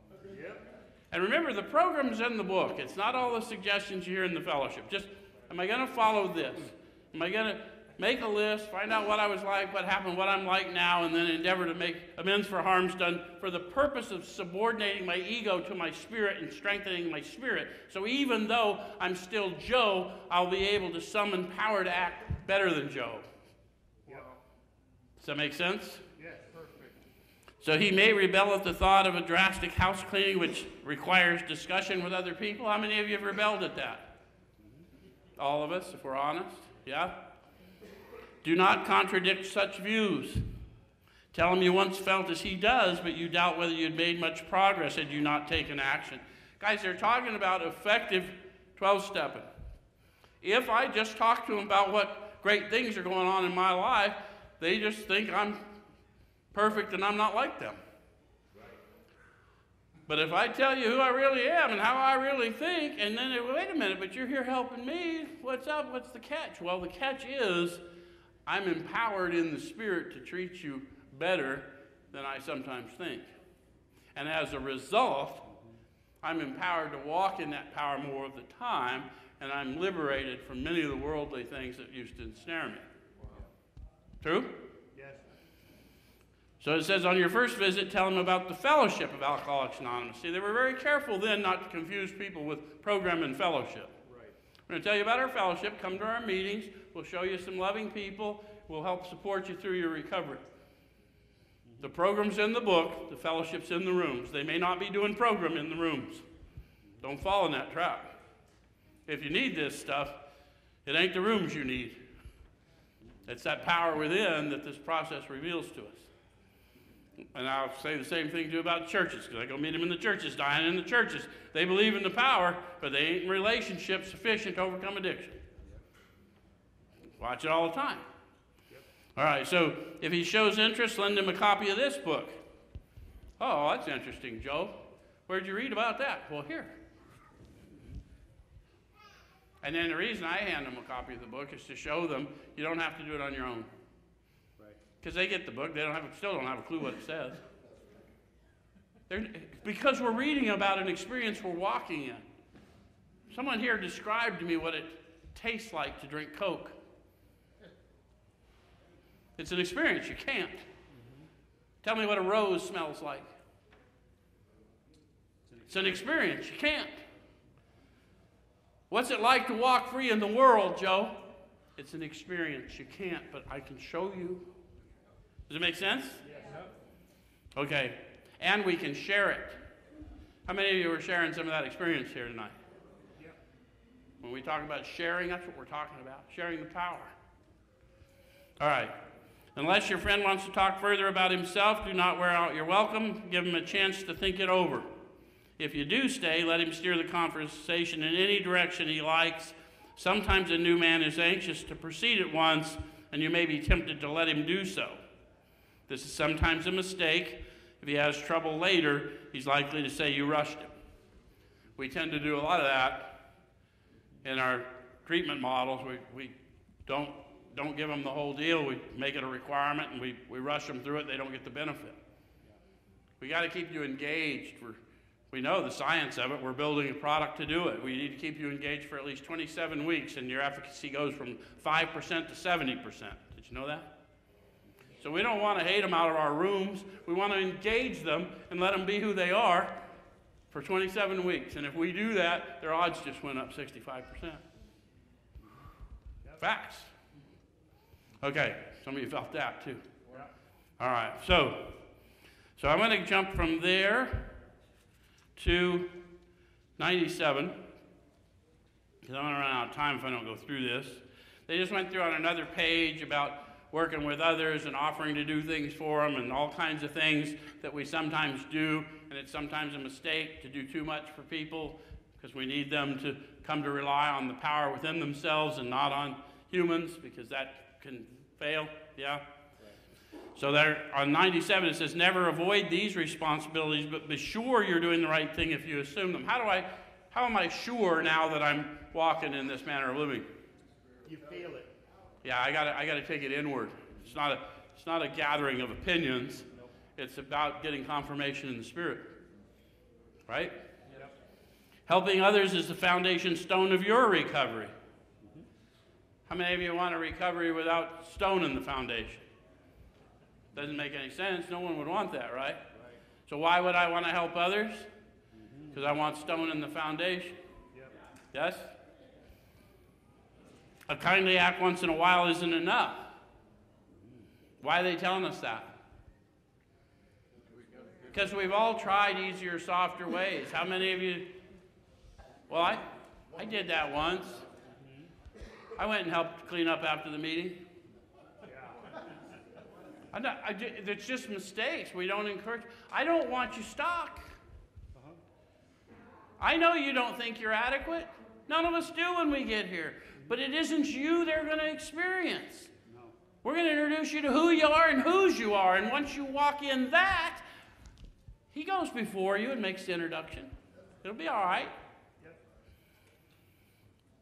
Yep. And remember, the program's in the book. It's not all the suggestions you hear in the fellowship. Just, am I going to follow this? Am I going to make a list, find out what I was like, what happened, what I'm like now, and then endeavor to make amends for harms done for the purpose of subordinating my ego to my spirit and strengthening my spirit. So even though I'm still Joe, I'll be able to summon power to act better than Joe. Yep. Does that make sense? Yes, perfect. So he may rebel at the thought of a drastic house cleaning, which requires discussion with other people. How many of you have rebelled at that? All of us, if we're honest. Yeah? Do not contradict such views. Tell him you once felt as he does, but you doubt whether you'd made much progress had you not taken action. Guys, they're talking about effective 12 stepping. If I just talk to them about what great things are going on in my life, they just think I'm perfect and I'm not like them. But if I tell you who I really am and how I really think, and then they wait a minute, but you're here helping me, what's up? What's the catch? Well, the catch is I'm empowered in the Spirit to treat you better than I sometimes think. And as a result, I'm empowered to walk in that power more of the time, and I'm liberated from many of the worldly things that used to ensnare me. True? Yes. So it says on your first visit, tell them about the fellowship of Alcoholics Anonymous. See, they were very careful then not to confuse people with program and fellowship. We're going to tell you about our fellowship. Come to our meetings. We'll show you some loving people. We'll help support you through your recovery. The program's in the book, the fellowship's in the rooms. They may not be doing program in the rooms. Don't fall in that trap. If you need this stuff, it ain't the rooms you need. It's that power within that this process reveals to us. And I'll say the same thing too about churches, because I go meet them in the churches, dying in the churches. They believe in the power, but they ain't in relationship sufficient to overcome addiction. Watch it all the time. All right, so if he shows interest, lend him a copy of this book. Oh, that's interesting, Joe. Where'd you read about that? Well, here. And then the reason I hand them a copy of the book is to show them you don't have to do it on your own. Because they get the book, they don't have, still don't have a clue what it says. They're, because we're reading about an experience we're walking in. Someone here described to me what it tastes like to drink Coke. It's an experience, you can't. Tell me what a rose smells like. It's an experience, you can't. What's it like to walk free in the world, Joe? It's an experience, you can't, but I can show you. Does it make sense? Yes. Okay. And we can share it. How many of you are sharing some of that experience here tonight? When we talk about sharing, that's what we're talking about sharing the power. All right. Unless your friend wants to talk further about himself, do not wear out your welcome. Give him a chance to think it over. If you do stay, let him steer the conversation in any direction he likes. Sometimes a new man is anxious to proceed at once, and you may be tempted to let him do so. This is sometimes a mistake. If he has trouble later, he's likely to say you rushed him. We tend to do a lot of that in our treatment models. We, we don't, don't give them the whole deal. We make it a requirement and we, we rush them through it. They don't get the benefit. We got to keep you engaged. We're, we know the science of it. We're building a product to do it. We need to keep you engaged for at least 27 weeks, and your efficacy goes from 5% to 70%. Did you know that? So we don't want to hate them out of our rooms. We want to engage them and let them be who they are for 27 weeks. And if we do that, their odds just went up 65%. Facts. Okay, some of you felt that too. All right, so so I'm going to jump from there to 97 because I'm going to run out of time if I don't go through this. They just went through on another page about working with others and offering to do things for them and all kinds of things that we sometimes do. And it's sometimes a mistake to do too much for people because we need them to come to rely on the power within themselves and not on humans because that can fail. Yeah? So there on 97 it says never avoid these responsibilities, but be sure you're doing the right thing if you assume them. How do I how am I sure now that I'm walking in this manner of living? You feel it. Yeah, I gotta I gotta take it inward. It's not a it's not a gathering of opinions. It's about getting confirmation in the spirit. Right? Helping others is the foundation stone of your recovery. How many of you want a recovery without stone in the foundation? Doesn't make any sense. No one would want that, right? right. So why would I want to help others? Because I want stone in the foundation. Yep. Yes? A kindly act once in a while isn't enough. Why are they telling us that? Because we've all tried easier, softer ways. How many of you? Well, I, I did that once. I went and helped clean up after the meeting. I'm not, I, it's just mistakes. We don't encourage. I don't want you stuck. I know you don't think you're adequate. None of us do when we get here. But it isn't you they're going to experience. We're going to introduce you to who you are and whose you are. And once you walk in that, he goes before you and makes the introduction. It'll be all right.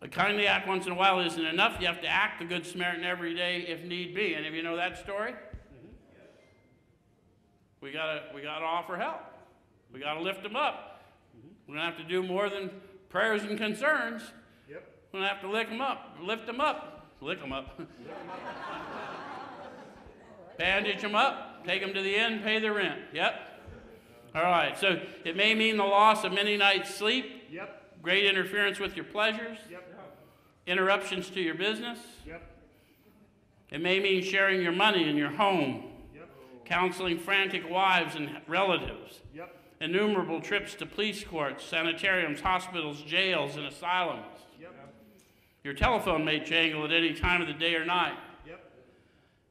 A kindly act once in a while isn't enough. You have to act the Good Samaritan every day if need be. Any of you know that story? Mm-hmm. We gotta we gotta offer help. We gotta lift them up. Mm-hmm. We're gonna have to do more than prayers and concerns. We're gonna have to lick them up, lift them up, lick them up, bandage them up, take them to the inn, pay the rent. Yep. All right. So it may mean the loss of many nights' sleep, Yep. great interference with your pleasures, Yep. interruptions to your business. Yep. It may mean sharing your money and your home, Yep. counseling frantic wives and relatives, Yep. innumerable trips to police courts, sanitariums, hospitals, jails, and asylums. Your telephone may jangle at any time of the day or night. Yep.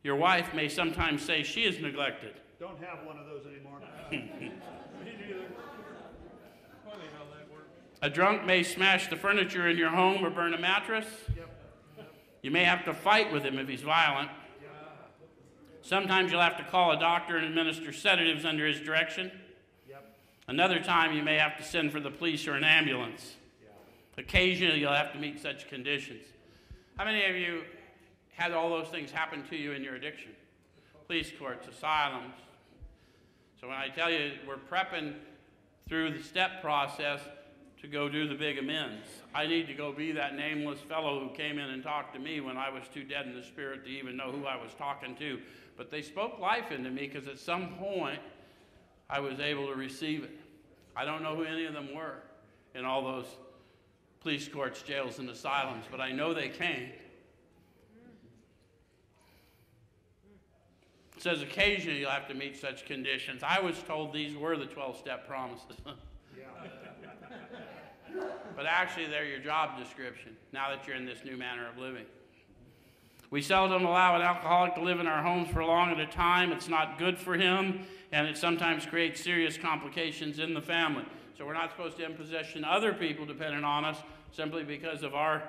Your wife may sometimes say she is neglected. Don't have one of those anymore. Funny how that works. A drunk may smash the furniture in your home or burn a mattress. Yep. You may have to fight with him if he's violent. Sometimes you'll have to call a doctor and administer sedatives under his direction. Yep. Another time, you may have to send for the police or an ambulance. Occasionally, you'll have to meet such conditions. How many of you had all those things happen to you in your addiction? Police courts, asylums. So when I tell you we're prepping through the step process to go do the big amends, I need to go be that nameless fellow who came in and talked to me when I was too dead in the spirit to even know who I was talking to. But they spoke life into me because at some point I was able to receive it. I don't know who any of them were in all those police courts, jails, and asylums, but I know they came. It says occasionally you'll have to meet such conditions. I was told these were the 12 step promises. but actually, they're your job description now that you're in this new manner of living. We seldom allow an alcoholic to live in our homes for long at a time. It's not good for him, and it sometimes creates serious complications in the family. So we're not supposed to imposition other people dependent on us simply because of our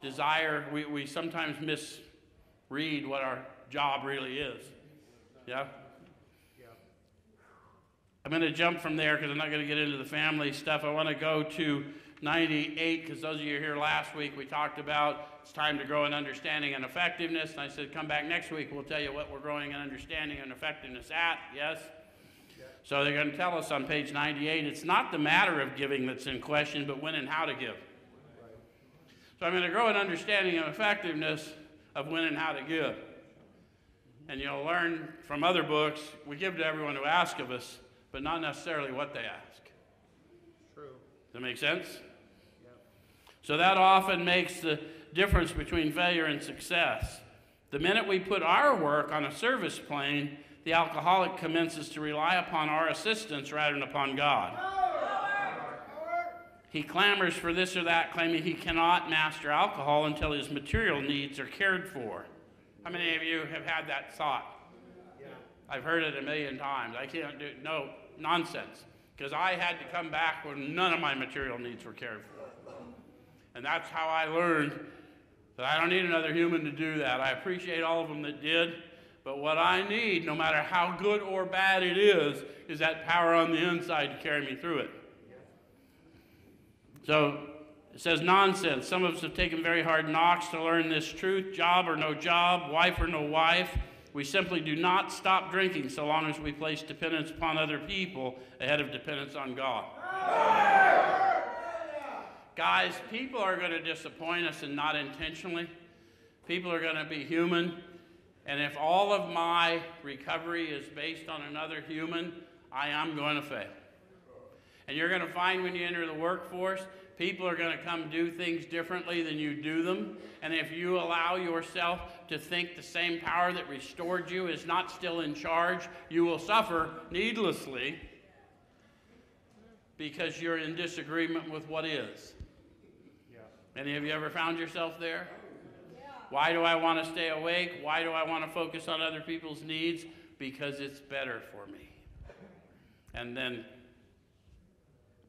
desire. We, we sometimes misread what our job really is. Yeah? Yeah. I'm going to jump from there because I'm not going to get into the family stuff. I want to go to 98 because those of you here last week we talked about it's time to grow in understanding and effectiveness. And I said, come back next week. We'll tell you what we're growing in understanding and effectiveness at. Yes? So they're going to tell us on page 98 it's not the matter of giving that's in question, but when and how to give. So I'm going to grow in understanding and effectiveness of when and how to give. And you'll learn from other books, we give to everyone who asks of us, but not necessarily what they ask. True. Does that make sense? So that often makes the difference between failure and success. The minute we put our work on a service plane, the alcoholic commences to rely upon our assistance rather than upon God. He clamors for this or that, claiming he cannot master alcohol until his material needs are cared for. How many of you have had that thought? I've heard it a million times. I can't do it. no nonsense because I had to come back when none of my material needs were cared for. And that's how I learned that I don't need another human to do that. I appreciate all of them that did, but what I need, no matter how good or bad it is, is that power on the inside to carry me through it. So it says nonsense. Some of us have taken very hard knocks to learn this truth job or no job, wife or no wife. We simply do not stop drinking so long as we place dependence upon other people ahead of dependence on God. Guys, people are going to disappoint us and not intentionally. People are going to be human. And if all of my recovery is based on another human, I am going to fail. And you're going to find when you enter the workforce, people are going to come do things differently than you do them. And if you allow yourself to think the same power that restored you is not still in charge, you will suffer needlessly because you're in disagreement with what is. Any of you ever found yourself there? Why do I want to stay awake? Why do I want to focus on other people's needs? Because it's better for me. And then,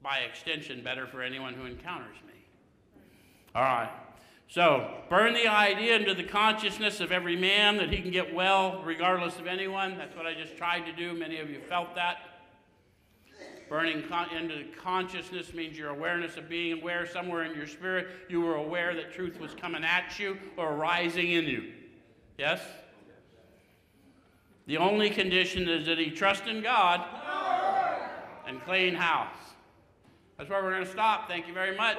by extension, better for anyone who encounters me. All right. So, burn the idea into the consciousness of every man that he can get well regardless of anyone. That's what I just tried to do. Many of you felt that. Burning con- into consciousness means your awareness of being aware somewhere in your spirit. You were aware that truth was coming at you or rising in you. Yes? The only condition is that he trust in God and clean house. That's where we're going to stop. Thank you very much.